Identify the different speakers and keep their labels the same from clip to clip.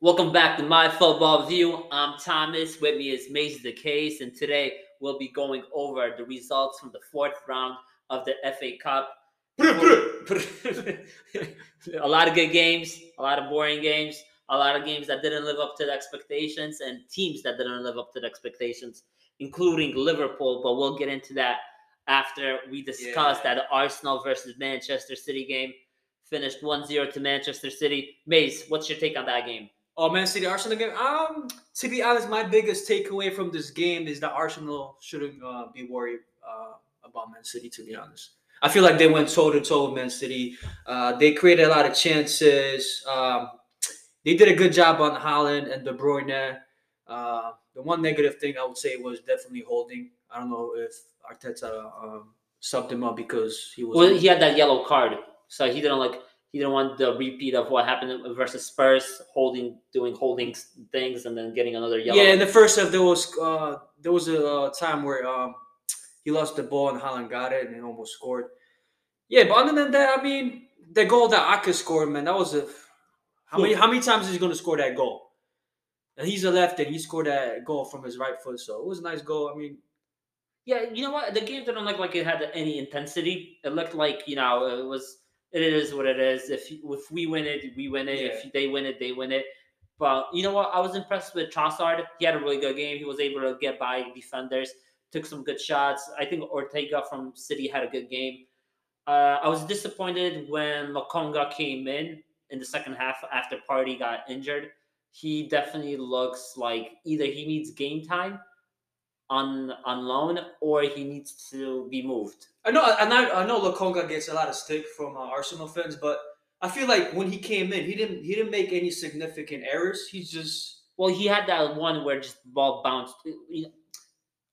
Speaker 1: Welcome back to my football view. I'm Thomas. With me is Maze the Case, and today we'll be going over the results from the fourth round of the FA Cup. a lot of good games, a lot of boring games, a lot of games that didn't live up to the expectations, and teams that didn't live up to the expectations, including Liverpool. But we'll get into that after we discuss
Speaker 2: Yeah.
Speaker 1: that Arsenal versus Manchester City game finished 1-0 to Manchester City. Maze, what's your take on that game?
Speaker 2: Oh, Man City Arsenal game. Um, to be honest, my biggest takeaway from this game is that Arsenal shouldn't uh, be worried uh, about Man City. To be honest, I feel like they went toe to toe with Man City. Uh, they created a lot of chances. Um, they did a good job on Haaland and De Bruyne. The one negative thing I would say was definitely holding. I don't know if Arteta um, subbed him up because he was.
Speaker 1: Well, he had that yellow card, so he didn't like he didn't want the repeat of what happened versus Spurs, holding doing holding things and then getting another yellow.
Speaker 2: Yeah, in the first half there was uh, there was a uh, time where um, he lost the ball and Haaland got it and he almost scored. Yeah, but other than that, I mean, the goal that Aké scored, man, that was a how many how many times is he going to score that goal? And he's a left and he scored that goal from his right foot, so it was a nice goal. I mean,
Speaker 1: yeah. You know what? The game didn't look like it had any intensity. It looked like you know it was. It is what it is. If if we win it, we win it. If they win it, they win it. But you know what? I was impressed with Trossard. He had a really good game. He was able to get by defenders, took some good shots. I think Ortega from City had a good game. Uh, I was disappointed when Lokonga came in in the second half after Partey got injured. He definitely looks like either he needs game time on on loan or he needs to be moved.
Speaker 2: I know I I know Lokonga gets a lot of stick from uh, Arsenal fans, but I feel like when he came in, he didn't he didn't make any significant errors. He's just
Speaker 1: Well, he had that one where just the ball bounced.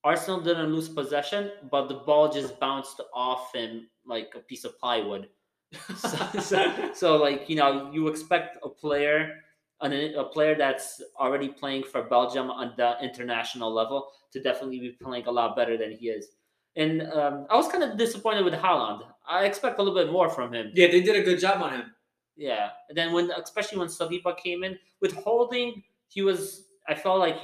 Speaker 1: Arsenal didn't lose possession, but the ball just bounced off him like a piece of plywood. so, so, so, like you know, you expect a player, an, a player that's already playing for Belgium on the international level to definitely be playing a lot better than he is. And um, I was kind of disappointed with Haaland. I expect a little bit more from him.
Speaker 2: yeah, they did a good job on him.
Speaker 1: Yeah. And then when, especially when Saliba came in with Holding, he was. I felt like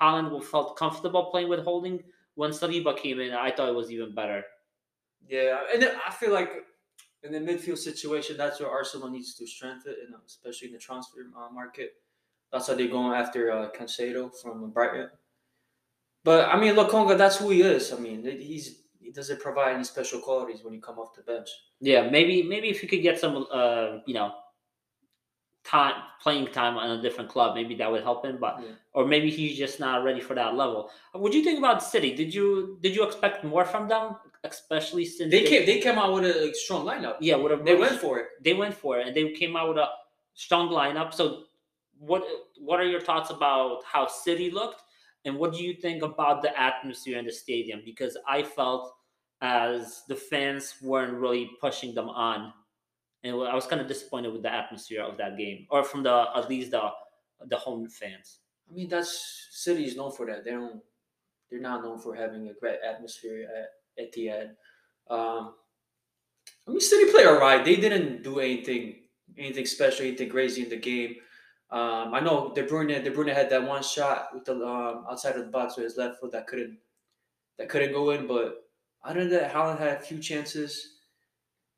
Speaker 1: Haaland felt comfortable playing with Holding. When Saliba came in, I thought it was even better.
Speaker 2: Yeah, and I feel like in the midfield situation, that's where Arsenal needs to strengthen, and especially in the transfer uh, market. That's why they're going after uh, Cancelo from Brighton. But I mean, Lokonga, that's who he is. I mean, he's he doesn't provide any special qualities when you come off the bench.
Speaker 1: Yeah, maybe maybe if you could get some, uh, you know, time playing time on a different club, maybe that would help him. But
Speaker 2: Yeah.
Speaker 1: or maybe he's just not ready for that level. What do you think about City? Did you did you expect more from them, especially since
Speaker 2: They came they came out with a strong lineup.
Speaker 1: Yeah, with a
Speaker 2: They went for it.
Speaker 1: they went for it and they came out with a strong lineup. So what what are your thoughts about how City looked and what do you think about the atmosphere in the stadium? Because I felt as the fans weren't really pushing them on. And I was kind of disappointed with the atmosphere of that game. Or from the at least the the home fans.
Speaker 2: I mean, that's City is known for that. They don't. They're not known for having a great atmosphere at Etihad. Um, I mean, City played alright. They didn't do anything, anything special, anything crazy in the game. Um, I know De Bruyne. De Bruyne had that one shot with the um, outside of the box with his left foot that couldn't, that couldn't go in. But other than that, Haaland had a few chances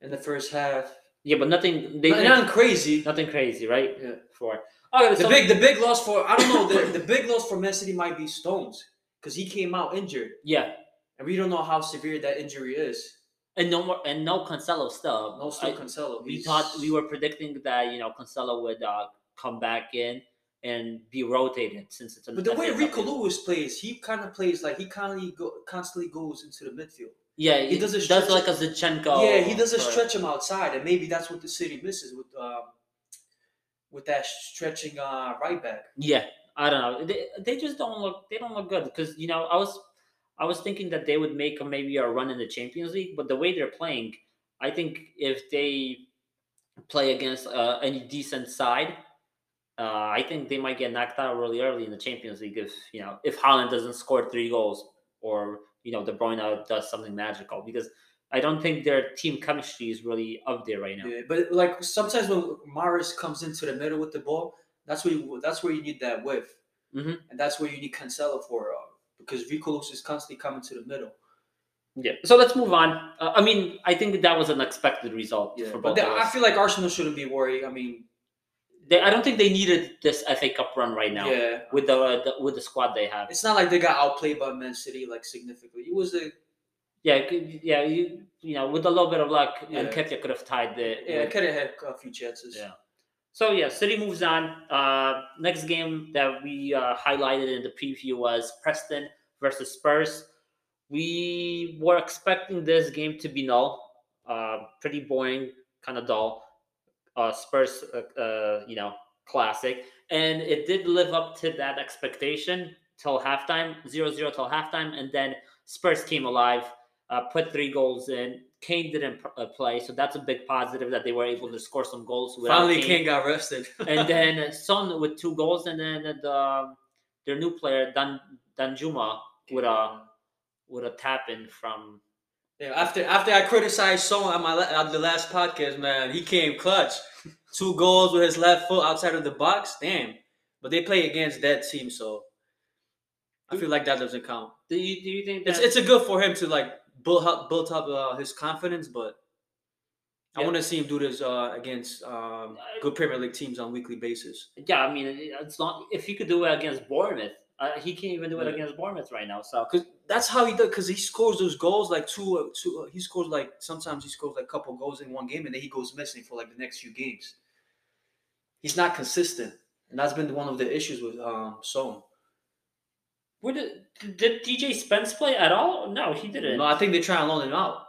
Speaker 2: in the first half.
Speaker 1: Yeah, but nothing they
Speaker 2: Not- Nothing crazy.
Speaker 1: nothing crazy, right?
Speaker 2: Yeah.
Speaker 1: For
Speaker 2: The
Speaker 1: so-
Speaker 2: big, the big loss for I don't know. The, the big loss for Man City might be Stones because he came out injured,
Speaker 1: yeah.
Speaker 2: And we don't know how severe that injury is.
Speaker 1: And no more and no Cancelo still.
Speaker 2: No, still
Speaker 1: I-
Speaker 2: Cancelo.
Speaker 1: we
Speaker 2: He's-
Speaker 1: thought we were predicting that you know Cancelo would uh, come back in and be rotated since it's. An
Speaker 2: But the way Rico. Lewis plays, he kind of plays like he constantly go, constantly goes into the midfield.
Speaker 1: yeah,
Speaker 2: he
Speaker 1: he
Speaker 2: does
Speaker 1: does
Speaker 2: a
Speaker 1: does like a Zinchenko.
Speaker 2: yeah, he doesn't
Speaker 1: for-
Speaker 2: stretch him outside, and maybe that's what the city misses with um, with that stretching uh, right back.
Speaker 1: Yeah, I don't know. They, they just don't look. They don't look good because you know I was I was thinking that they would make a, maybe a run in the Champions League, but the way they're playing, I think if they play against uh, any decent side, uh, I think they might get knocked out really early in the Champions League if you know if Haaland doesn't score three goals or you know De Bruyne does something magical because I don't think their team chemistry is really up there right now.
Speaker 2: Yeah, but like sometimes when Mahrez comes into the middle with the ball, that's where you, that's where you need that width,
Speaker 1: Mhm.
Speaker 2: and that's where you need Cancelo for uh, because Rico Lewis is constantly coming to the middle.
Speaker 1: Yeah. So let's move on. Uh, I mean, I think that was an expected result
Speaker 2: Yeah,
Speaker 1: for
Speaker 2: but
Speaker 1: both
Speaker 2: they,
Speaker 1: of
Speaker 2: I feel like Arsenal shouldn't be worried. I mean,
Speaker 1: They, I don't think they needed this FA Cup run right now
Speaker 2: yeah,
Speaker 1: with the, uh, the with the squad they have.
Speaker 2: it's not like they got outplayed by Man City like significantly. It was a
Speaker 1: Yeah, yeah, you you know, with a little bit of luck,
Speaker 2: Yeah.
Speaker 1: and Nketiah could have tied the.
Speaker 2: yeah,
Speaker 1: with-
Speaker 2: could have had a few chances.
Speaker 1: Yeah. So yeah, City moves on. Uh, next game that we uh, highlighted in the preview was Preston versus Spurs. We were expecting this game to be null, uh, pretty boring, kind of dull. Uh, Spurs, uh, uh, you know, classic, and it did live up to that expectation till halftime, 0-0 till halftime, and then Spurs came alive, put three goals in. Kane didn't pr- uh, play, so that's a big positive that they were able to score some goals. without
Speaker 2: Finally, Kane got rested.
Speaker 1: and then Son with two goals, and then the their new player Dan Danjuma with a with a tap in from.
Speaker 2: Yeah, after after I criticized Son on my on the last podcast, man, he came clutch. Two goals with his left foot outside of the box. Damn. But they play against that team, so I feel like that doesn't count.
Speaker 1: Do you do you think that,
Speaker 2: It's it's a good for him to like build up build up uh, his confidence, but I want to see him do this uh, against um, good Premier League teams on a weekly basis.
Speaker 1: yeah? I mean, it's not if he could do it against Bournemouth, uh, he can't even do it
Speaker 2: Yeah.
Speaker 1: against Bournemouth right now. So
Speaker 2: Cause that's how he does. Cause he scores those goals like two, uh, two. Uh, he scores like sometimes he scores like a couple goals in one game, and then he goes missing for like the next few games. He's not consistent, and that's been one of the issues with um Son.
Speaker 1: Where did did DJ Spence play at all? No, he didn't.
Speaker 2: No, I think they try and loan him out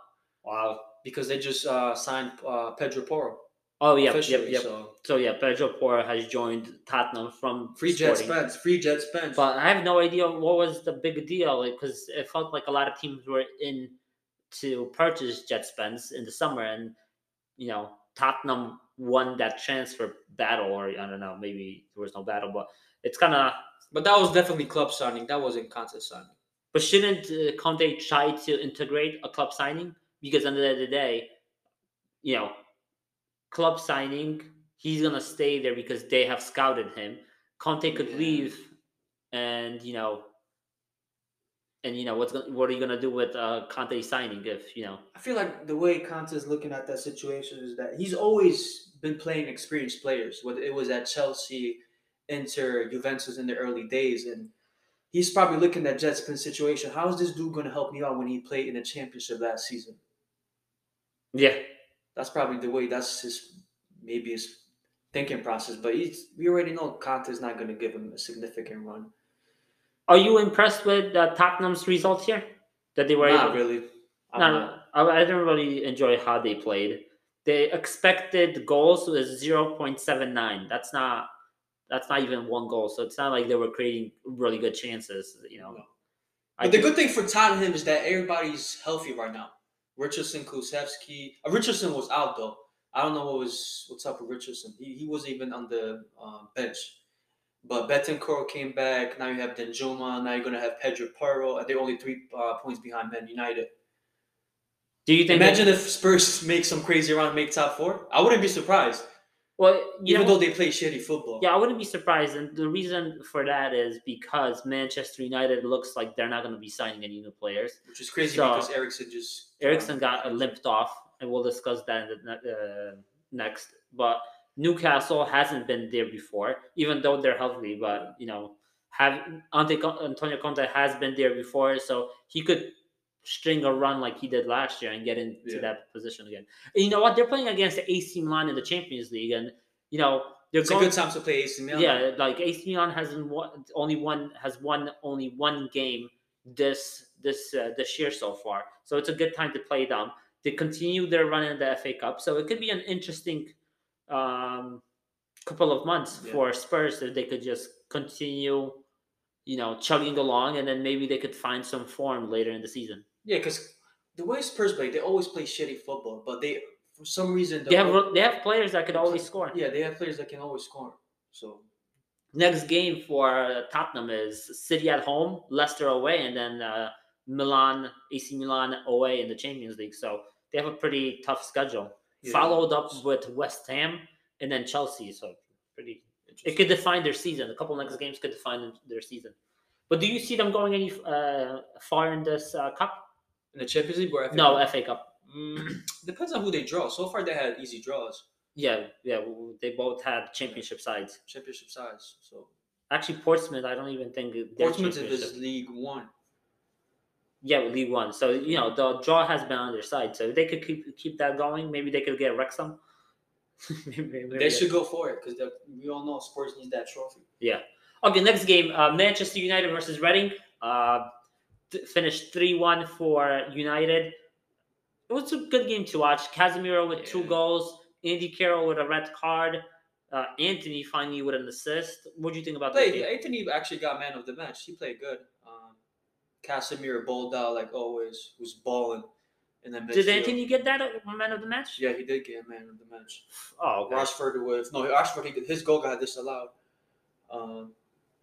Speaker 1: wow.
Speaker 2: because they just uh, signed uh, Pedro Porro
Speaker 1: Oh yeah, yep,
Speaker 2: officially.
Speaker 1: yep.
Speaker 2: So
Speaker 1: So yeah, Pedro Porro has joined Tottenham from
Speaker 2: free Jet
Speaker 1: Sporting.
Speaker 2: Spence, free Djed Spence.
Speaker 1: But I have no idea what was the big deal because it felt like a lot of teams were in to purchase Djed Spence in the summer, and you know Tottenham won that transfer battle, or I don't know, maybe there was no battle, but it's kind of.
Speaker 2: But that was definitely club signing. That wasn't contest signing.
Speaker 1: But shouldn't uh, Conte try to integrate a club signing? Because at the end of the day, you know, club signing, he's gonna stay there because they have scouted him. Conte could
Speaker 2: Yeah.
Speaker 1: leave, and you know, and you know what's gonna, what are you gonna do with uh, Conte signing if you know?
Speaker 2: I feel like the way Conte is looking at that situation is that he's always been playing experienced players, whether it was at Chelsea, Inter, Juventus in the early days, and he's probably looking at Djed Spence situation. How is this dude going to help me out when he played in the championship last season?
Speaker 1: Yeah,
Speaker 2: That's probably the way. That's his maybe his thinking process. But he's, we already know Conte's not going to give him a significant run.
Speaker 1: are you impressed with uh, Tottenham's results here? That they were
Speaker 2: Not
Speaker 1: able
Speaker 2: really. I'm
Speaker 1: No,
Speaker 2: not.
Speaker 1: no, I, I didn't really enjoy how they played. The expected goals was zero point seven nine. That's not that's not even one goal. So it's not like they were creating really good chances. You know.
Speaker 2: No.
Speaker 1: I
Speaker 2: But the
Speaker 1: think-
Speaker 2: good thing for Tottenham is that everybody's healthy right now. Richardson, Kulusevski. Uh, Richardson was out though. I don't know what was what's up with Richardson. He, he wasn't even on the um, bench. But Bentancur came back. Now you have Danjuma. Now you're gonna have Pedro Porro. And they're only three uh, points behind Man United.
Speaker 1: Do you think?
Speaker 2: Imagine if Spurs make some crazy run, make top four. I wouldn't be surprised,
Speaker 1: well, you
Speaker 2: even
Speaker 1: know,
Speaker 2: though they play shitty football.
Speaker 1: yeah, I wouldn't be surprised, and the reason for that is because Manchester United looks like they're not going to be signing any new players.
Speaker 2: which is crazy
Speaker 1: So-
Speaker 2: because Eriksen just
Speaker 1: Eriksen got limped off, and we'll discuss that in the, uh, next. But Newcastle hasn't been there before, even though they're healthy. But you know, have Antonio Conte has been there before, so he could string a run like he did last year and get into
Speaker 2: Yeah.
Speaker 1: that position again. And you know what? They're playing against the AC Milan in the Champions League, and you know they're
Speaker 2: It's a good time to play AC Milan.
Speaker 1: Yeah, like AC Milan hasn't won, only one has won only one game this this uh, this year so far. So it's a good time to play them. They continue their run in the FA Cup, so it could be an interesting um, couple of months
Speaker 2: Yeah.
Speaker 1: for Spurs if they could just continue, you know, chugging along, and then maybe they could find some form later in the season.
Speaker 2: Yeah, because the way Spurs play, they always play shitty football, but they, for some reason,
Speaker 1: They have
Speaker 2: al-
Speaker 1: they have players that could always score.
Speaker 2: yeah, they have players that can always score. So
Speaker 1: Next game for uh, Tottenham is City at home, Leicester away, and then uh, Milan, AC Milan away in the Champions League. So they have a pretty tough schedule.
Speaker 2: Yeah.
Speaker 1: Followed up with West Ham and then Chelsea. So pretty. It could define their season. A couple next games could define their season. But do you see them going any uh, far in this uh, cup?
Speaker 2: In the Champions League or FA
Speaker 1: No,
Speaker 2: Cup?
Speaker 1: FA Cup.
Speaker 2: Mm, depends on who they draw. So far, they had easy draws,
Speaker 1: Yeah, yeah. They both had championship sides.
Speaker 2: championship sides. So
Speaker 1: Actually, Portsmouth. I don't even think
Speaker 2: Portsmouth is League One.
Speaker 1: Yeah, League One. So you know the draw has been on their side. So if they could keep keep that going, maybe they could get Wrexham. Maybe- maybe
Speaker 2: They should go for it because we all know sports needs that trophy. Yeah.
Speaker 1: Okay, next game: uh, Manchester United versus Reading. Uh, finished three one for United. It was a good game to watch. Casemiro with two goals, Andy Carroll with a red card, uh, Antony finally with an assist. What do you think about that game?
Speaker 2: Antony actually got man of the match. He played good. Um, Casemiro bowled out like always. Was balling. in the
Speaker 1: Did. Antony get that man of the match?
Speaker 2: Yeah, he did get man of the match.
Speaker 1: Oh, okay.
Speaker 2: Rashford with no Rashford. He, his goal got disallowed. Um,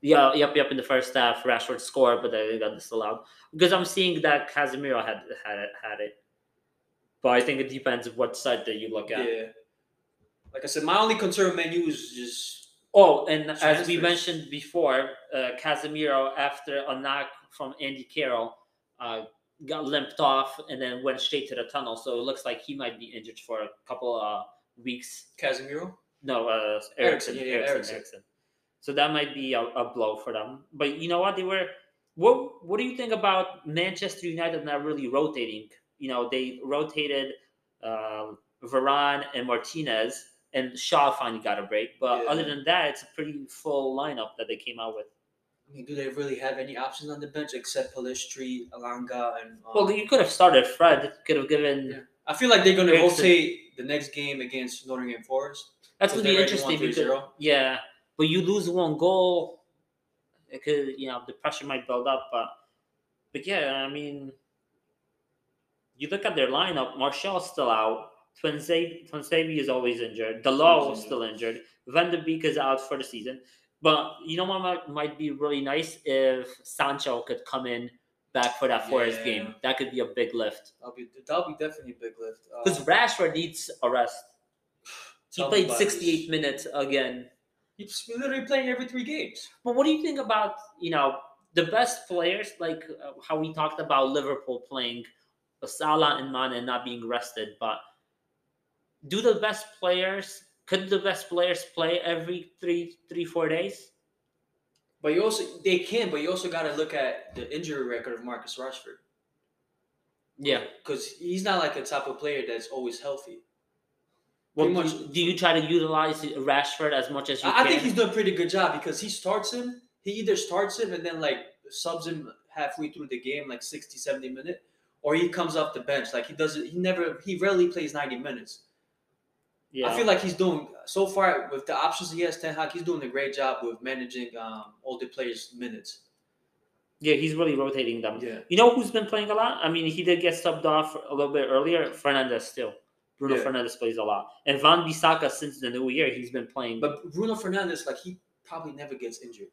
Speaker 1: Yeah, yep, yep. In the first half, Rashford scored, but then it got disallowed because I'm seeing that Casemiro had had it, had it. But I think it depends of what side that you look at. yeah.
Speaker 2: Like I said, my only concern with menu is just
Speaker 1: Oh, and as we mentioned before, uh, Casemiro after a knock from Andy Carroll uh, got limped off and then went straight to the tunnel. So it looks like he might be injured for a couple uh, weeks.
Speaker 2: Casemiro.
Speaker 1: No, uh,
Speaker 2: Eriksen, yeah, yeah.
Speaker 1: So that might be a, a blow for them. But you know what? They were. What What do you think about Manchester United not really rotating? You know, they rotated um, Varane and Martinez, and Shaw finally got a break. But
Speaker 2: Yeah.
Speaker 1: other than that, it's a pretty full lineup that they came out with.
Speaker 2: I mean, do they really have any options on the bench except Pellistri, Elanga, and? Um,
Speaker 1: Well, you could have started Fred. Could have given.
Speaker 2: Yeah. I feel like they're going to rotate the next game against Nottingham Forest.
Speaker 1: That's gonna be interesting because yeah, but you lose one goal, it could you know the pressure might build up. But but yeah, I mean, you look at their lineup. Martial's still out. Twinsabe is always injured.
Speaker 2: He's
Speaker 1: is still injured. Van de Beek is out for the season. But you know what might, might be really nice if Sancho could come in back for that Forest game. That could be a big lift.
Speaker 2: That'll be that'll be definitely a big lift. Uh,
Speaker 1: Because Rashford needs a rest. He played
Speaker 2: about it.
Speaker 1: 68 minutes again.
Speaker 2: He's literally playing every three games.
Speaker 1: But what do you think about you know the best players like uh, how we talked about Liverpool playing Salah and Mane not being rested, but do the best players could the best players play every three three four days?
Speaker 2: But you also they can, but you also got to look at the injury record of Marcus Rashford
Speaker 1: Yeah.
Speaker 2: because he's not like a type of player that's always healthy.
Speaker 1: Well,
Speaker 2: Pretty
Speaker 1: do,
Speaker 2: much-
Speaker 1: do you try to utilize Rashford as much as you
Speaker 2: I,
Speaker 1: can?
Speaker 2: I think he's doing a pretty good job because he starts him. He either starts him and then like subs him halfway through the game, like 60, 70 minute, or he comes off the bench. Like he doesn't. He never. He rarely plays ninety minutes.
Speaker 1: yeah.
Speaker 2: I feel like he's doing so far with the options he has. Ten Hag, he's doing a great job with managing um, all the players' minutes.
Speaker 1: yeah, he's really rotating them.
Speaker 2: Yeah,
Speaker 1: You know who's been playing a lot? I mean, he did get subbed off a little bit earlier. Fernandes still. Bruno
Speaker 2: Yeah.
Speaker 1: Fernandes plays a lot. And Wan-Bissaka, since the new year, he's been playing.
Speaker 2: but Bruno Fernandes, like he probably never gets injured,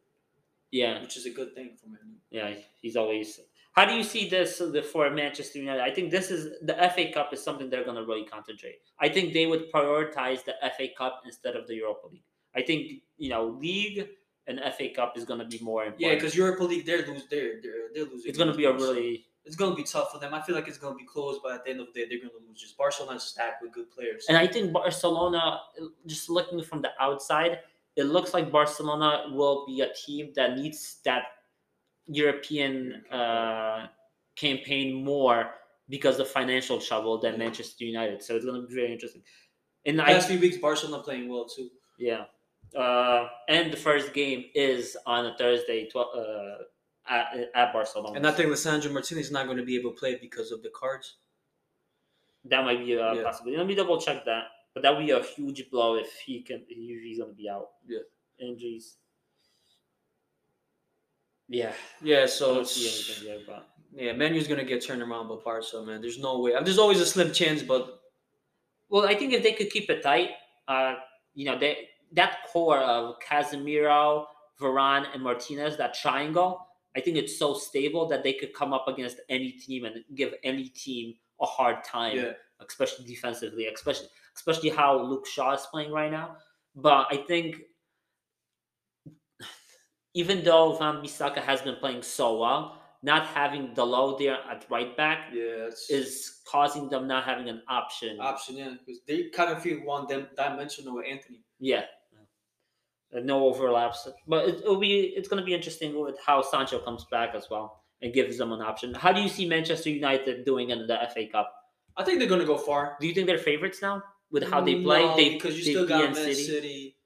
Speaker 1: yeah,
Speaker 2: which is a good thing for him.
Speaker 1: yeah, he's always. How do you see this for Manchester United? I think this is the FA Cup is something they're going to really concentrate. I think they would prioritize the FA Cup instead of the Europa League. I think you know league and FA Cup is going to be more important.
Speaker 2: Yeah, because Europa League, they're lose, they're they're, they're losing.
Speaker 1: it's going to be a really
Speaker 2: It's going to be tough for them. I feel like it's going to be close, but at the end of the day, they're going to lose. Just Barcelona's stacked with good players.
Speaker 1: And I think Barcelona, just looking from the outside, it looks like Barcelona will be a team that needs that European uh, campaign more because of financial trouble than Manchester United. So it's going to be very interesting. In
Speaker 2: the
Speaker 1: I,
Speaker 2: past few weeks, Barcelona playing well too.
Speaker 1: yeah, uh, and the first game is on a Thursday, tw- uh, at, at Barcelona.
Speaker 2: And I think Lisandro Martinez is not going to be able to play because of the cards.
Speaker 1: that might be a
Speaker 2: Yeah.
Speaker 1: possibility. Let me double check that. But that would be a huge blow if he can. If he's going to be out.
Speaker 2: Yeah.
Speaker 1: Injuries. Yeah.
Speaker 2: Yeah, so
Speaker 1: don't see
Speaker 2: it's,
Speaker 1: anything but
Speaker 2: yeah, Manu's going to get turned around by Barca, man. There's no way. There's always a slim chance, but
Speaker 1: well, I think if they could keep it tight, uh, you know, they that core of Casemiro, Varane, and Martinez, that triangle, I think it's so stable that they could come up against any team and give any team a hard time,
Speaker 2: Yeah.
Speaker 1: especially defensively, especially especially how Luke Shaw is playing right now. But I think even though Wan-Bissaka has been playing so well, not having Dalot there at right back
Speaker 2: Yeah,
Speaker 1: is causing them not having an option.
Speaker 2: option. Yeah, because they kind of feel one dim- dimensional Antony.
Speaker 1: Yeah. No overlaps, but it, it'll be it's going to be interesting with how Sancho comes back as well and gives them an option. How do you see Manchester United doing in the FA Cup?
Speaker 2: I think they're gonna go far.
Speaker 1: Do you think they're favorites now with how they play?
Speaker 2: No,
Speaker 1: they
Speaker 2: because you
Speaker 1: they
Speaker 2: still got
Speaker 1: Man
Speaker 2: Man City.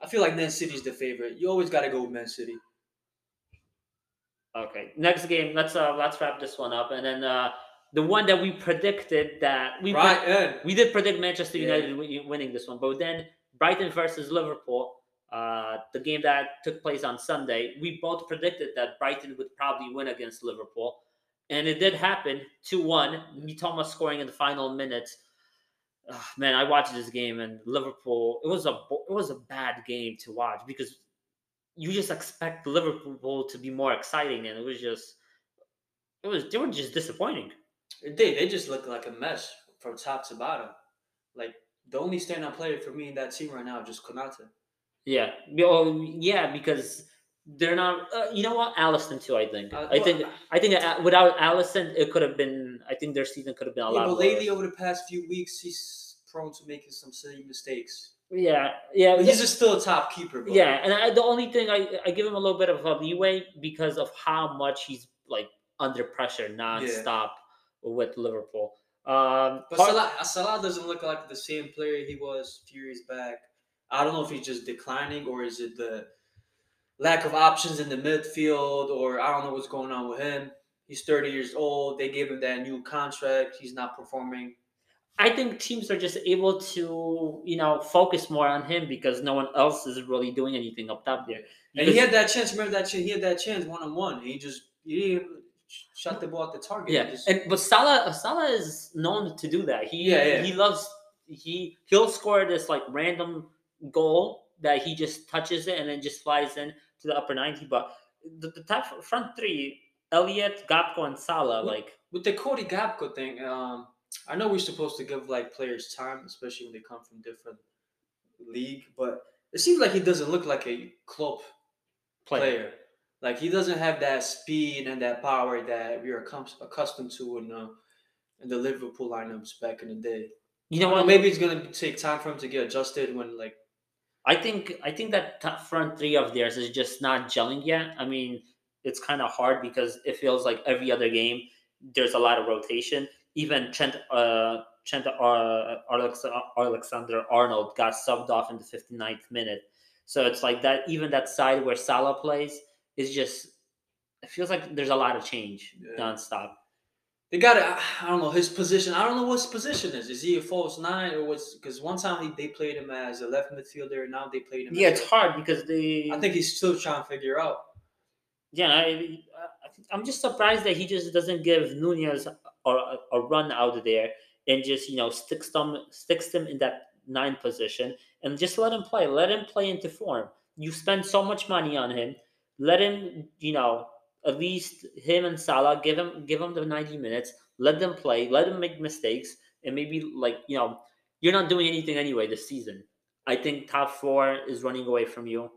Speaker 2: I feel like Man City's the favorite. You always got to go with Man City.
Speaker 1: Okay, next game. Let's uh let's wrap this one up, and then uh the one that we predicted that we pre-
Speaker 2: right, Ed.
Speaker 1: we did predict Manchester United win- winning this one, but then Brighton versus Liverpool, uh, the game that took place on Sunday, we both predicted that Brighton would probably win against Liverpool, and it did happen. Two one. Mitoma scoring in the final minutes. Man, I watched this game and Liverpool. It was a it was a bad game to watch because you just expect Liverpool to be more exciting, and it was just it was they were just disappointing.
Speaker 2: They they just looked like a mess from top to bottom. Like the only standout player for me in that team right now is just Konate.
Speaker 1: Yeah. Oh, yeah, because they're not. Uh, you know what? Alisson too. I think.
Speaker 2: Uh,
Speaker 1: I think.
Speaker 2: well,
Speaker 1: I think uh, without Alisson, it could have been. I think their season could have been a
Speaker 2: Yeah,
Speaker 1: lot.
Speaker 2: but lately over the past few weeks, he's prone to making some silly mistakes.
Speaker 1: Yeah. Yeah.
Speaker 2: But he's just still a top keeper. But
Speaker 1: yeah, and I, the only thing I I give him a little bit of a leeway because of how much he's like under pressure nonstop with Liverpool. Um,
Speaker 2: But
Speaker 1: part-
Speaker 2: Salah, Salah doesn't look like the same player he was a few years back. I don't know if he's just declining or is it the lack of options in the midfield or I don't know what's going on with him. He's 30 years old. They gave him that new contract. He's not performing.
Speaker 1: I think teams are just able to, you know, focus more on him because no one else is really doing anything up top there.
Speaker 2: And he had that chance. Remember that chance? He had that chance one on one. He just he shot the ball at the target.
Speaker 1: Yeah,
Speaker 2: just-
Speaker 1: and but Salah Salah is known to do that. He
Speaker 2: Yeah, yeah.
Speaker 1: he loves he he'll score this like random goal that he just touches it and then just flies in to the upper ninety. But the, the top front three, Elliott, Gakpo, and Salah,
Speaker 2: Well,
Speaker 1: like
Speaker 2: with the Cody Gakpo thing, um, I know we're supposed to give like players time, especially when they come from different league, but it seems like he doesn't look like a club
Speaker 1: player.
Speaker 2: player. Like he doesn't have that speed and that power that we are accustomed to in the in the Liverpool lineups back in the day.
Speaker 1: You know
Speaker 2: I don't
Speaker 1: what?
Speaker 2: Maybe it's gonna take time for him to get adjusted when like
Speaker 1: I think I think that front three of theirs is just not gelling yet. I mean, it's kind of hard because it feels like every other game there's a lot of rotation. Even Trent uh, Trent uh, Alexander Arnold got subbed off in the 59th minute. So it's like that. Even that side where Salah plays is just. It feels like there's a lot of change
Speaker 2: Yeah.
Speaker 1: nonstop.
Speaker 2: They got it. I don't know his position. I don't know what his position is. Is he a false nine or what's? Because one time he, they played him as a left midfielder, and now they played him.
Speaker 1: Yeah,
Speaker 2: as
Speaker 1: it's hard because they.
Speaker 2: I think he's still trying to figure out.
Speaker 1: Yeah, I, I'm just surprised that he just doesn't give Nunez a, a, a run out of there and just you know sticks them sticks them in that nine position and just let him play. Let him play into form. You spend so much money on him. Let him, you know, at least him and Salah give him give him the 90 minutes. Let them play. Let them make mistakes and maybe like you know you're not doing anything anyway this season. I think top four is running away from you.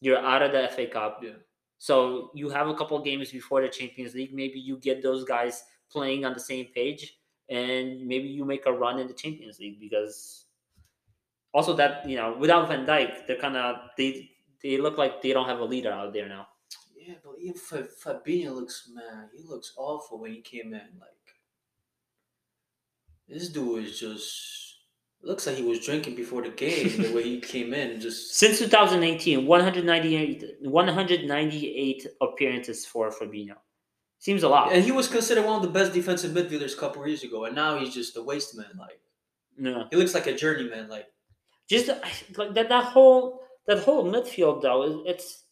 Speaker 1: You're out of the FA Cup.
Speaker 2: Yeah.
Speaker 1: So you have a couple games before the Champions League. Maybe you get those guys playing on the same page, and maybe you make a run in the Champions League because also that you know without Van Dijk, they're kind of they they look like they don't have a leader out there now.
Speaker 2: Yeah, but even Fa- Fabinho looks man, he looks awful when he came in. Like this dude is just looks like he was drinking before the game. the way he came in, just
Speaker 1: Since 2018, 198, 198 appearances for Fabinho. Seems a lot.
Speaker 2: and he was considered one of the best defensive midfielders a couple years ago, and now he's just a waste man. Like
Speaker 1: No.
Speaker 2: he looks like a journeyman. Like
Speaker 1: Just like that, that whole that whole midfield though, it's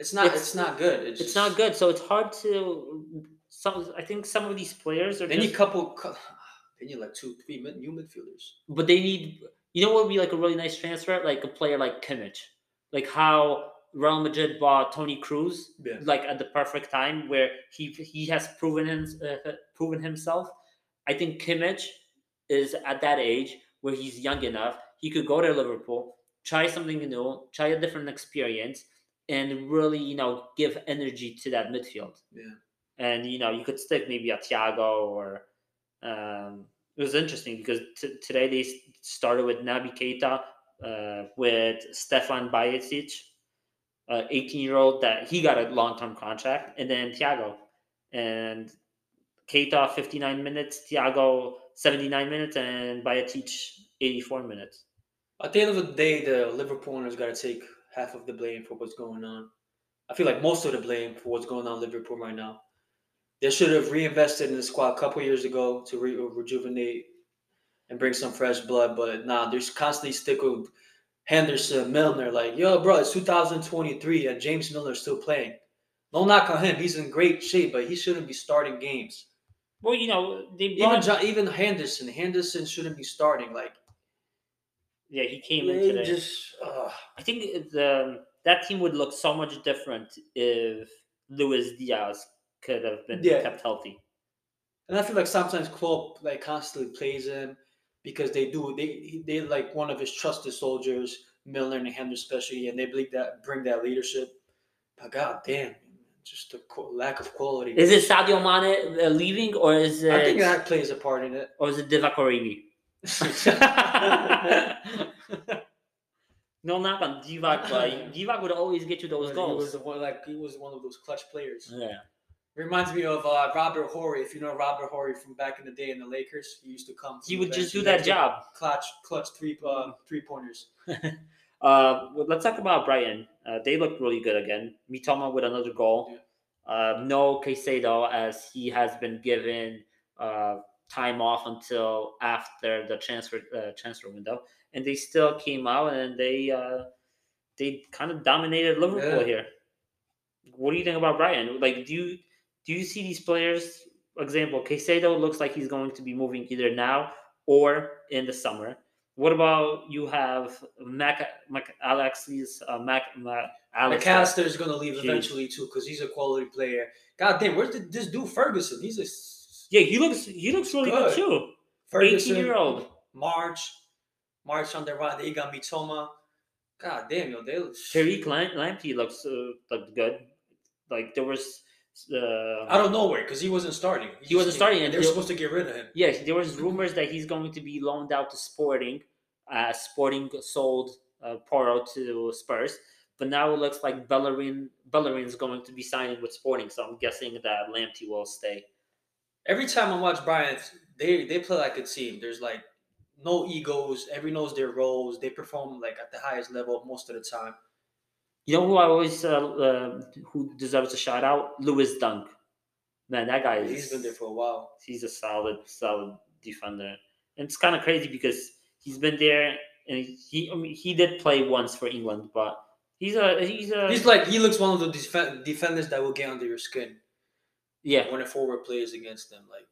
Speaker 2: it's not
Speaker 1: It's-
Speaker 2: it's, not good. It's,
Speaker 1: it's
Speaker 2: just-
Speaker 1: not good. So it's hard to. Some I think some of these players are just,
Speaker 2: you couple, cou- then you like two, three mid, new midfielders.
Speaker 1: but they need. You know what would be like a really nice transfer, like a player like Kimmich, like how Real Madrid bought Toni Kroos
Speaker 2: Yeah.
Speaker 1: like at the perfect time where he he has proven him, uh, proven himself. I think Kimmich is at that age where he's young enough. He could go to Liverpool, try something new, try a different experience, and really you know give energy to that midfield.
Speaker 2: Yeah.
Speaker 1: And you know you could stick maybe a Thiago or. Um, it was interesting because t- today they started with Naby Keita, uh, with Stefan Bajcetic, uh, 18 year old that he got a long term contract, and then Thiago. And Keita 59 minutes, Thiago 79 minutes, and Bajcetic 84 minutes.
Speaker 2: At the end of the day, the Liverpool owners got to take half of the blame for what's going on. I feel like most of the blame for what's going on in Liverpool right now. They should have reinvested in the squad a couple years ago to re- uh, rejuvenate and bring some fresh blood. But nah, they're constantly stick with Henderson, Milner. Like, yo, bro, it's 2023 and James Milner's still playing. No knock on him. He's in great shape, but he shouldn't be starting games.
Speaker 1: Well, you know, they
Speaker 2: Even
Speaker 1: brought,
Speaker 2: Jo- even Henderson, Henderson shouldn't be starting. Like,
Speaker 1: yeah, he came in today.
Speaker 2: just. ugh.
Speaker 1: I think the that team would look so much different if Luis Diaz could have been
Speaker 2: Yeah.
Speaker 1: kept healthy.
Speaker 2: And I feel like sometimes Klopp like constantly plays him because they do they they like one of his trusted soldiers, Milner and Henderson especially, and they believe that bring that leadership. But god damn, just the lack of quality.
Speaker 1: Is it Sadio Mane uh, leaving, or is it,
Speaker 2: I think that plays a part in it.
Speaker 1: or is it Divock Origi? no knock on Divock, but Divock would always get you those
Speaker 2: he
Speaker 1: goals.
Speaker 2: was the one like he was one of those clutch players.
Speaker 1: Yeah.
Speaker 2: Reminds me of uh, Robert Horry. If you know Robert Horry from back in the day in the Lakers, he used to come.
Speaker 1: He would just do that job.
Speaker 2: Clutch, clutch three, uh, three pointers.
Speaker 1: Uh, well, let's talk about Brighton. Uh, they look really good again. Mitoma with another goal. Uh, no Caicedo as he has been given uh, time off until after the transfer uh, transfer window, and they still came out and they uh, they kind of dominated Liverpool
Speaker 2: Yeah.
Speaker 1: here. What do you think about Brighton? Like, do you do you see these players? Example, Caicedo looks like he's going to be moving either now or in the summer. What about you have Mac, Mac Alexis uh, Mac, Mac.
Speaker 2: McAllister is going to leave
Speaker 1: Jeez.
Speaker 2: eventually too because he's a quality player. God damn, where's the, this dude Ferguson? He's a
Speaker 1: Yeah, he looks he looks really good,
Speaker 2: Good.
Speaker 1: too.
Speaker 2: Ferguson.
Speaker 1: Eighteen year old.
Speaker 2: March, March on the right. They got Mitoma. God damn, yo, they. look.
Speaker 1: Tariq Lam- Lamptey looks uh, looked good. Like there was, uh,
Speaker 2: Out of nowhere because he wasn't starting.
Speaker 1: He wasn't
Speaker 2: just-
Speaker 1: starting, and
Speaker 2: They were supposed to get rid of him.
Speaker 1: Yes, there was rumors that he's going to be loaned out to Sporting. Uh, Sporting sold uh, Porro to Spurs, but now it looks like Bellerin Bellerin's going to be signing with Sporting. So I'm guessing that Lamptey will stay.
Speaker 2: Every time I watch Bryant, they they play like a team. There's like no egos. Every knows their roles. They perform like at the highest level most of the time.
Speaker 1: You know who I always uh, uh, who deserves a shout out? Lewis Dunk. Man, that guy is
Speaker 2: He's been there for a while.
Speaker 1: he's a solid, solid defender. And it's kind of crazy because he's been there and he I mean, he did play once for England, but he's a he's a
Speaker 2: He's like he looks one of the def- defenders that will get under your skin
Speaker 1: yeah.
Speaker 2: when a forward plays against them. Like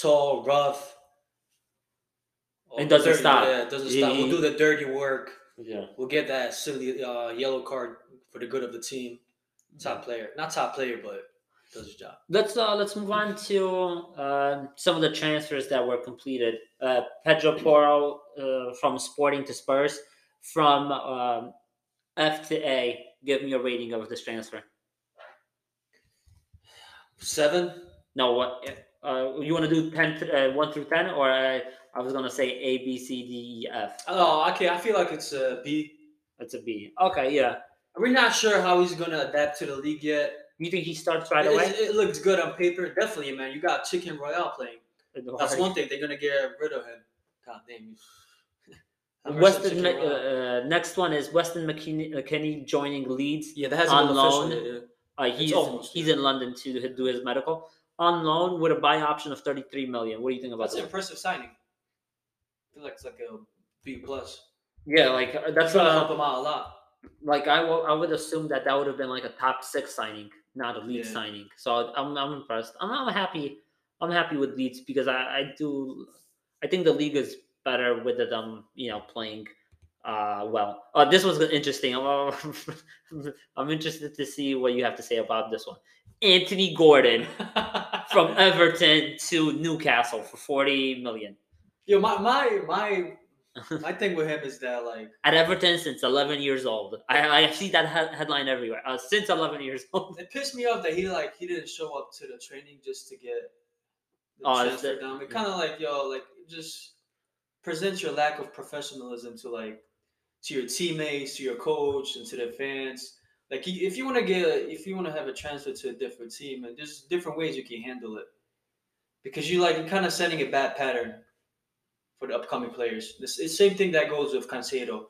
Speaker 2: tall, rough,
Speaker 1: And doesn't
Speaker 2: dirty-
Speaker 1: stop.
Speaker 2: Yeah, doesn't
Speaker 1: He-
Speaker 2: stop. We'll do the dirty work.
Speaker 1: Yeah.
Speaker 2: We'll get that silly uh, yellow card for the good of the team. Top player, not top player, but does his job.
Speaker 1: Let's uh let's move on to uh, some of the transfers that were completed. Uh, Pedro Porro uh, from Sporting to Spurs, from um, F to A. Give me a rating of this transfer.
Speaker 2: Seven.
Speaker 1: No, what uh, you want to do 10 th- uh, 1 through 10 or I, I was going to say A B C D E F.
Speaker 2: Oh, okay. I feel like it's a B.
Speaker 1: It's a B. Okay, yeah.
Speaker 2: We're not sure how he's gonna adapt to the league yet.
Speaker 1: You think he starts right
Speaker 2: It-
Speaker 1: away?
Speaker 2: It, looks good on paper, definitely, man. You got Chicken Royale playing. That's one thing they're gonna get rid of him. God damn you.
Speaker 1: Weston, uh, uh, next one is Weston McKennie, McKennie joining Leeds.
Speaker 2: yeah, that hasn't
Speaker 1: on
Speaker 2: been
Speaker 1: loan.
Speaker 2: official yet.
Speaker 1: Uh, he's he's in London to do his medical on loan with a buy option of 33 million. What do you think about
Speaker 2: That's an
Speaker 1: that?
Speaker 2: impressive signing. I feel like it's like a B plus.
Speaker 1: Yeah, like uh,
Speaker 2: That's
Speaker 1: that's
Speaker 2: gonna help him out a lot.
Speaker 1: like I will- I would assume that that would have been like a top six signing, not a Leeds
Speaker 2: Yeah.
Speaker 1: signing. So I'm I'm impressed. I'm, I'm happy. I'm happy with Leeds because I, I do I think the league is better with them you know playing uh, well. Uh, this was interesting. I'm interested to see what you have to say about this one. Anthony Gordon from Everton to Newcastle for 40 million.
Speaker 2: Yo, my my my my thing with him is that like
Speaker 1: At Everton since 11 years old. I, I see that he- headline everywhere. Uh, since 11 years old.
Speaker 2: it pissed me off that he like he didn't show up to the training just to get the
Speaker 1: Oh,
Speaker 2: transfer done. It kind of like yo like just presents your lack of professionalism to like to your teammates, to your coach, and to the fans. Like if you want to get if you want to have a transfer to a different team, and there's different ways you can handle it because you like you're kind of setting a bad pattern for the upcoming players. This it's same thing that goes with Cancelo.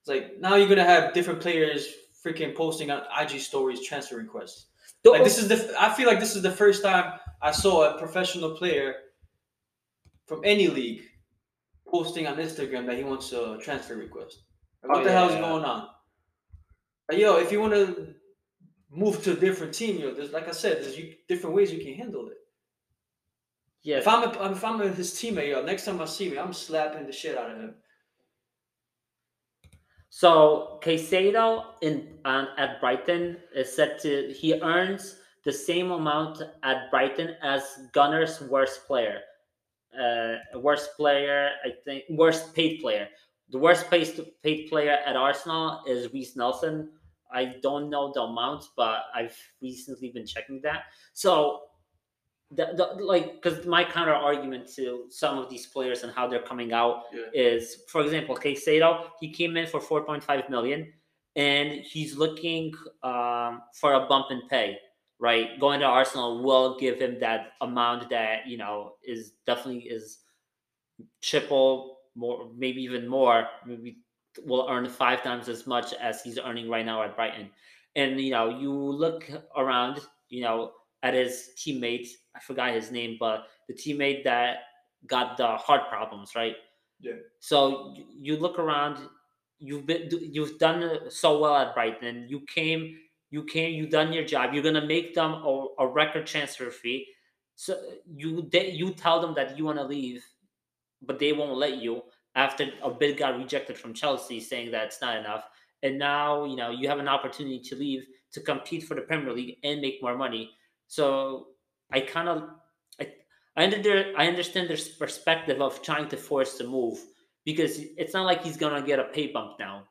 Speaker 2: It's like now you're gonna have different players freaking posting on IG stories transfer requests. Like this is the I feel like this is the first time I saw a professional player from any league posting on Instagram that he wants a transfer request. What
Speaker 1: Oh,
Speaker 2: the hell is
Speaker 1: yeah.
Speaker 2: going on? Like, yo, if you want to move to a different team, yo, there's like I said, there's you, different ways you can handle it.
Speaker 1: yeah.
Speaker 2: If I'm a, if I'm a, his teammate, yo, next time I see me, I'm slapping the shit out of him.
Speaker 1: So Caicedo in on, at Brighton is set to he earns the same amount at Brighton as Gunner's worst player. Uh, worst player, I think, worst paid player. The worst paid paid player at Arsenal is Reiss Nelson. I don't know the amount, but I've recently been checking that. So, the, the like, because my counter argument to some of these players and how they're coming out
Speaker 2: Yeah.
Speaker 1: is, for example, Caicedo. He came in for 4.5 million, and he's looking um, for a bump in pay. Right, going to Arsenal will give him that amount that you know is definitely is triple more, maybe even more. Maybe will earn five times as much as he's earning right now at Brighton. And you know, you look around, you know, at his teammate. I forgot his name, but the teammate that got the heart problems, right?
Speaker 2: Yeah.
Speaker 1: So you look around. You've been you've done so well at Brighton. You came, you came, you done your job. You're gonna make them a, a record transfer fee. So you they, you tell them that you want to leave, but they won't let you after a bid got rejected from Chelsea, saying that it's not enough. And now you know you have an opportunity to leave to compete for the Premier League and make more money. So I kind of I I, under, I understand their perspective of trying to force the move because it's not like he's gonna get a pay bump now.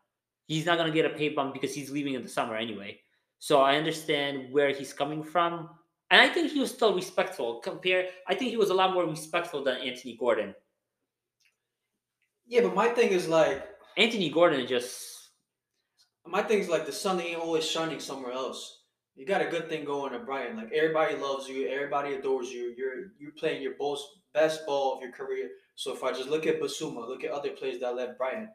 Speaker 1: He's not gonna get a pay bump because he's leaving in the summer anyway. So I understand where he's coming from, and I think he was still respectful. Compare, I think he was a lot more respectful than Anthony Gordon.
Speaker 2: Yeah, but my thing is like
Speaker 1: Anthony Gordon just
Speaker 2: my thing is like the sun ain't always shining somewhere else. You got a good thing going at Brighton. Like everybody loves you, everybody adores you. You're you're playing your most best ball of your career. So if I just look at Bissouma, look at other players that left Brighton,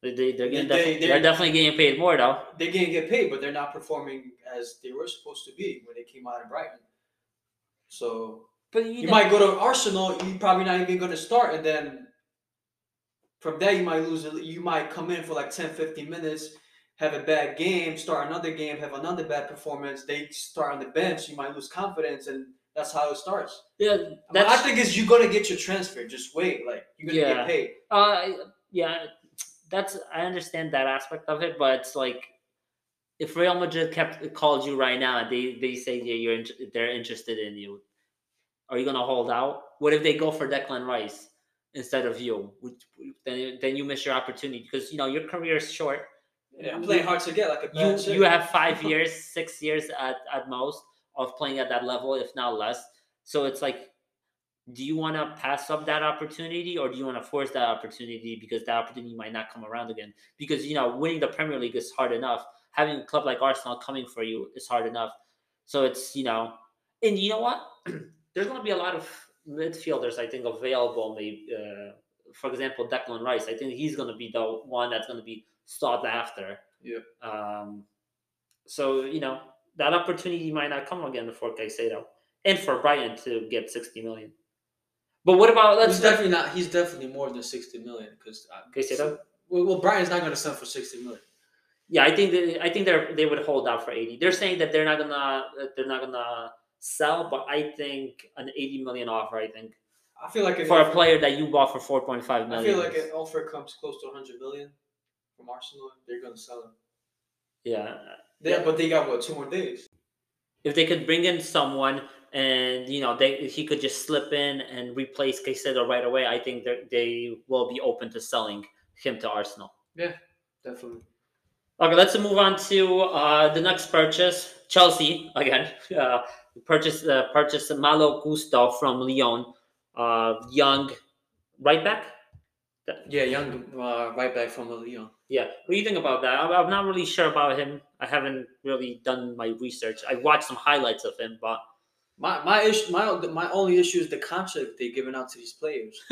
Speaker 1: they, they, they're, getting
Speaker 2: They- they-
Speaker 1: they're definitely getting paid more though.
Speaker 2: they can get paid, but they're not performing as they were supposed to be when they came out of Brighton. So
Speaker 1: But you,
Speaker 2: you might go to Arsenal, You're probably not even going to start, and then from there you might lose. You might come in for like 10, 15 minutes, have a bad game, start another game, have another bad performance. They start on the bench, you might lose confidence, and that's how it starts.
Speaker 1: yeah,
Speaker 2: What
Speaker 1: that's
Speaker 2: I think is you're gonna get your transfer. Just wait, like you're gonna
Speaker 1: Yeah.
Speaker 2: get paid.
Speaker 1: Uh, yeah, that's I understand that aspect of it, but it's like if Real Madrid kept called you right now and they they say yeah, you're they're interested in you, are you gonna hold out? What if they go for Declan Rice instead of you? Would- Then then you miss your opportunity because you know your career is short.
Speaker 2: Yeah, I'm playing hard to get like a
Speaker 1: You you have five years, six years at at most of playing at that level, if not less. So it's like do you want to pass up that opportunity or do you want to force that opportunity because that opportunity might not come around again because you know winning the premier league is hard enough having a club like arsenal coming for you is hard enough so it's you know and you know what there's going to be a lot of midfielders i think available maybe uh, for example declan rice i think he's going to be the one that's going to be sought after
Speaker 2: Yep.
Speaker 1: um so you know that opportunity might not come again for Caicedo and for Brighton to get 60 million. But what about let's
Speaker 2: He's definitely not. He's definitely more than sixty million because
Speaker 1: Caicedo?
Speaker 2: Well, well, Brighton's not going to sell for sixty million.
Speaker 1: Yeah, I think they, I think they're they would hold out for 80. They're saying that they're not gonna they're not gonna sell, but I think an 80 million offer. I think
Speaker 2: I feel like
Speaker 1: for a
Speaker 2: offer-
Speaker 1: player that you bought for 4.5 million.
Speaker 2: I feel like an offer comes close to hundred million from Arsenal, they're gonna sell him.
Speaker 1: Yeah,
Speaker 2: Yeah, but they got what two more days.
Speaker 1: if they could bring in someone and you know they he could just slip in and replace Caicedo right away, I think they will be open to selling him to Arsenal.
Speaker 2: Yeah, definitely.
Speaker 1: Okay, let's move on to uh, the next purchase. Chelsea again uh, purchase uh, purchase Malo Gusto from Lyon, uh, young right back.
Speaker 2: Yeah, young uh, right back from Lyon.
Speaker 1: Yeah, what do you think about that? I'm, I'm not really sure about him. I haven't really done my research. I watched some highlights of him, but
Speaker 2: My my issue my my only issue is the contract they giving out to these players.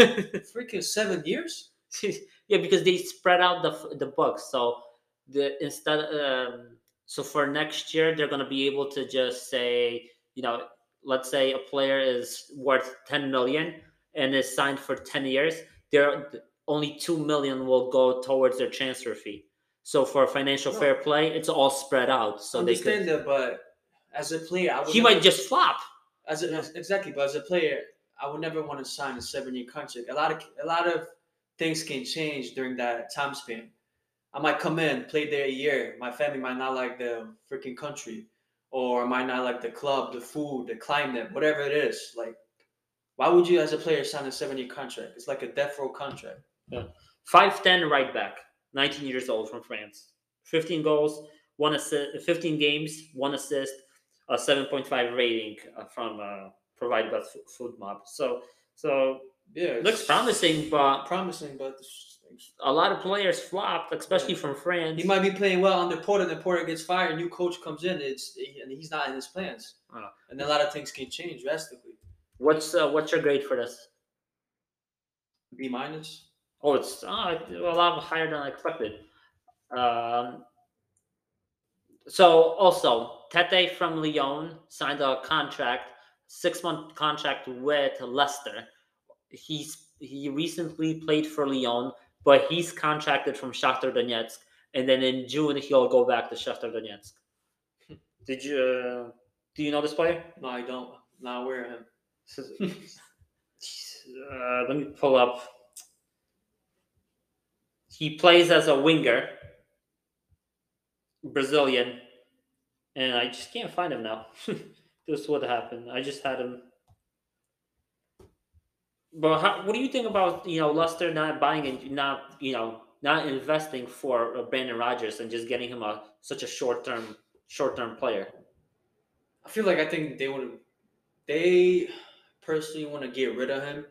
Speaker 2: Freaking seven years.
Speaker 1: yeah, because they spread out the the books. So the instead, um, so for next year they're gonna be able to just say, you know, let's say a player is worth ten million and is signed for ten years. There, only two million will go towards their transfer fee. So for financial
Speaker 2: No.
Speaker 1: fair play, it's all spread out. So they
Speaker 2: understand
Speaker 1: could.
Speaker 2: that, but as a player, I would
Speaker 1: He
Speaker 2: never-
Speaker 1: might just flop.
Speaker 2: as a, exactly, but as a player, I would never want to sign a seven-year contract. A lot of a lot of things can change during that time span. I might come in, play there a year. My family might not like the freaking country, or might not like the club, the food, the climate, whatever it is. Like, why would you, as a player, sign a seven-year contract? It's like a death row contract.
Speaker 1: Yeah, 5'10 right back, 19 years old from France. 15 goals, one assist, 15 games, one assist, a 7.5 rating uh, from uh, provided by FotMob. So, so
Speaker 2: Yeah,
Speaker 1: looks promising, but
Speaker 2: promising, but
Speaker 1: a lot of players flopped, especially from France.
Speaker 2: he might be playing well under Potter. Then Potter gets fired, new coach comes in. It's and he's not in his plans, and a lot of things can change drastically.
Speaker 1: What's uh, what's your grade for this?
Speaker 2: B minus.
Speaker 1: Oh, it's uh, a lot higher than I expected. Um, so also, Tete from Lyon signed a contract, six month contract with Leicester. He's he recently played for Lyon, but he's contracted from Shakhtar Donetsk, and then in June he'll go back to Shakhtar Donetsk. Did you uh, do you know this player?
Speaker 2: No, I don't. Not aware of him.
Speaker 1: uh, let me pull up. He plays as a winger, Brazilian, and I just can't find him now. this is what happened. I just had him. But how, what do you think about you know Leicester not buying and not you know not investing for uh, Brendan Rodgers and just getting him a such a short term short term player?
Speaker 2: I feel like I think they would. They personally want to get rid of him,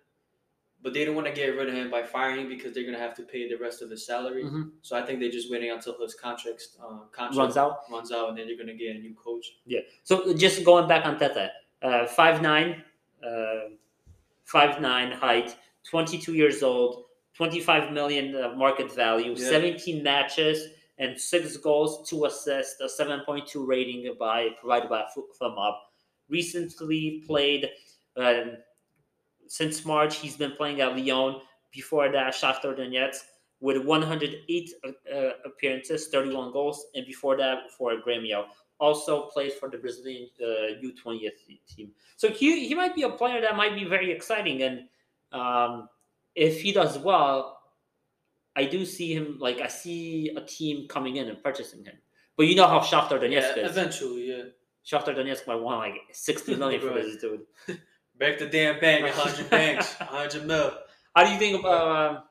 Speaker 2: but they don't want to get rid of him by firing him because they're gonna have to pay the rest of his salary.
Speaker 1: Mhm.
Speaker 2: So I think they're just waiting until his contract uh, contract
Speaker 1: Runs out.
Speaker 2: runs out, and then you're gonna get a new coach.
Speaker 1: Yeah. So just going back on Tete, uh, five nine, uh, five nine height, twenty two years old, twenty five million uh, market value,
Speaker 2: Yeah.
Speaker 1: seventeen matches and six goals, two assists, a seven point two rating by provided by Mob. Recently played. Um, since March, he's been playing at Lyon. Before that, Shakhtar Donetsk with 108 uh, uh, appearances, 31 goals, and before that, for Grêmio also plays for the Brazilian uh, U20 team. So he, he might be a player that might be very exciting. And um, if he does well, I do see him, like, I see a team coming in and purchasing him. But you know how Shakhtar Donetsk
Speaker 2: Yeah,
Speaker 1: is.
Speaker 2: eventually, yeah.
Speaker 1: Shakhtar Donetsk might want like 60 million for this dude.
Speaker 2: Back the damn bank, a hundred banks, a hundred mil.
Speaker 1: How do you think about, um,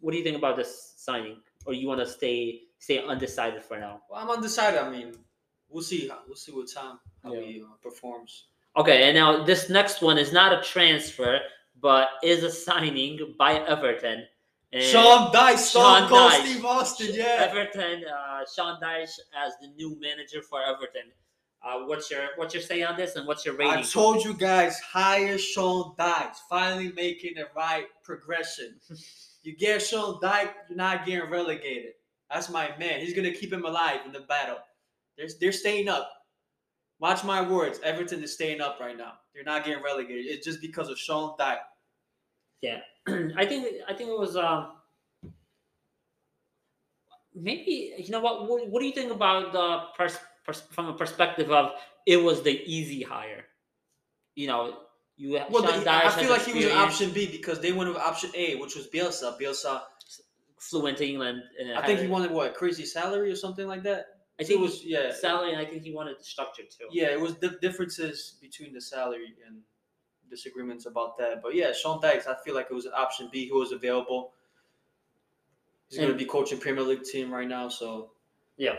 Speaker 1: what do you think about this signing? Or you want to stay stay undecided for now?
Speaker 2: Well, I'm undecided. I mean, we'll see. We'll see what time how
Speaker 1: Yeah.
Speaker 2: he uh, performs.
Speaker 1: Okay, and now this next one is not a transfer, but is a signing by Everton. And
Speaker 2: Sean Dyche,
Speaker 1: Sean
Speaker 2: Stone Steve Austin, yeah.
Speaker 1: Everton, uh, Sean Dyche as the new manager for Everton. Uh, what's your what's your say on this, and what's your rating?
Speaker 2: I told you guys, hire Sean Dyche. Finally making the right progression. you get Sean Dyche, you're not getting relegated. That's my man. He's gonna keep him alive in the battle. They're, they're staying up. Watch my words. Everton is staying up right now. They're not getting relegated. It's just because of Sean Dyche.
Speaker 1: Yeah, I think I think it was um, maybe you know what, what what do you think about the pers- pers- from a perspective of it was the easy hire you know you
Speaker 2: Well, the- I feel like he was an option B because they went with option A, which was Bielsa. Bielsa
Speaker 1: flew into England. And
Speaker 2: I think he wanted what crazy salary or something like that.
Speaker 1: I think
Speaker 2: was
Speaker 1: was
Speaker 2: yeah.
Speaker 1: salary, and I think he wanted the structure too.
Speaker 2: Yeah, it was the differences between the salary and disagreements about that. But yeah, Sean Dykes, I feel like it was an option B who was available. He's going to be coaching Premier League team right now, so yeah.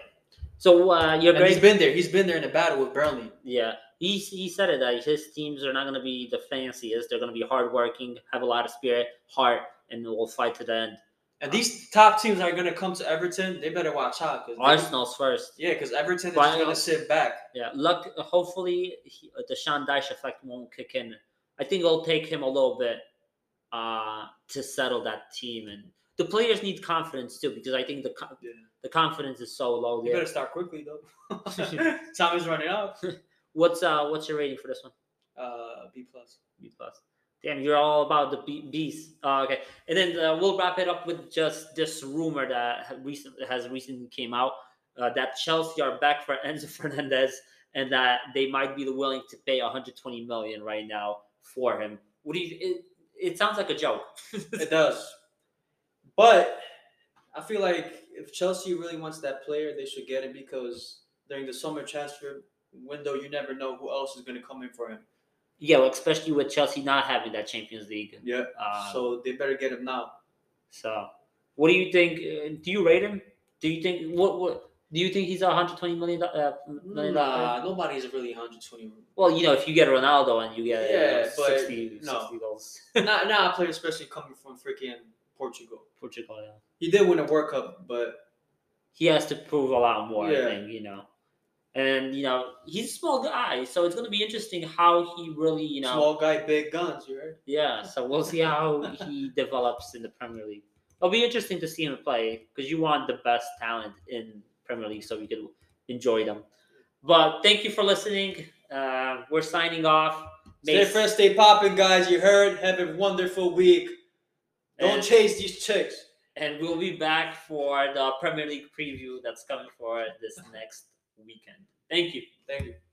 Speaker 1: So uh, you're
Speaker 2: and he's been there. He's been there in a battle with Burnley.
Speaker 1: Yeah, he he said it that his teams are not going to be the fanciest. They're going to be hardworking, have a lot of spirit, heart, and will fight to the end.
Speaker 2: And these top teams are going to come to Everton. They better watch out because
Speaker 1: Arsenal's first.
Speaker 2: yeah, because Everton is going to sit back.
Speaker 1: Yeah, luck. Hopefully, he, the Sean Dyche effect won't kick in. I think it'll take him a little bit uh, to settle that team, and the players need confidence too because I think the
Speaker 2: Yeah.
Speaker 1: the confidence is so low
Speaker 2: You
Speaker 1: there.
Speaker 2: better start quickly though. Time is running out.
Speaker 1: What's uh what's your rating for this one?
Speaker 2: Uh, B plus.
Speaker 1: B plus. Damn, you're all about the B- B's. Uh, okay, and then uh, we'll wrap it up with just this rumor that recent has recently came out uh, that Chelsea are back for Enzo Fernandez and that they might be willing to pay 120 million right now for him. What do you? It, it sounds like a joke.
Speaker 2: It does. But I feel like if Chelsea really wants that player, they should get him because during the summer transfer window, you never know who else is going to come in for him.
Speaker 1: Yeah, well, especially with Chelsea not having that Champions League.
Speaker 2: Yeah.
Speaker 1: Uh, so,
Speaker 2: they better get him now.
Speaker 1: So, what do you think? Uh, do you rate him? Do you think what? What do you think he's a 120 million? Uh, million player?
Speaker 2: Nah, nobody's really 120.
Speaker 1: Well, you know, if you get Ronaldo and you get
Speaker 2: Yeah,
Speaker 1: uh,
Speaker 2: but
Speaker 1: 60,
Speaker 2: no.
Speaker 1: 60 goals,
Speaker 2: not not a player, especially coming from freaking Portugal.
Speaker 1: Portugal, yeah.
Speaker 2: He did win a World Cup, but
Speaker 1: he has to prove a lot more,
Speaker 2: Yeah.
Speaker 1: I think, you know. And, you know, he's a small guy, so it's going to be interesting how he really, you know,
Speaker 2: small guy, big guns. You heard?
Speaker 1: yeah, so we'll see how he develops in the Premier League. It'll be interesting to see him play because you want the best talent in Premier League so we can enjoy them. But thank you for listening. Uh, we're signing off.
Speaker 2: Stay
Speaker 1: Mace-
Speaker 2: fresh, stay popping, guys. You heard? Have a wonderful week. Don't
Speaker 1: And-
Speaker 2: chase these chicks.
Speaker 1: and we'll be back for the Premier League preview that's coming for this next weekend. Thank you.
Speaker 2: Thank you.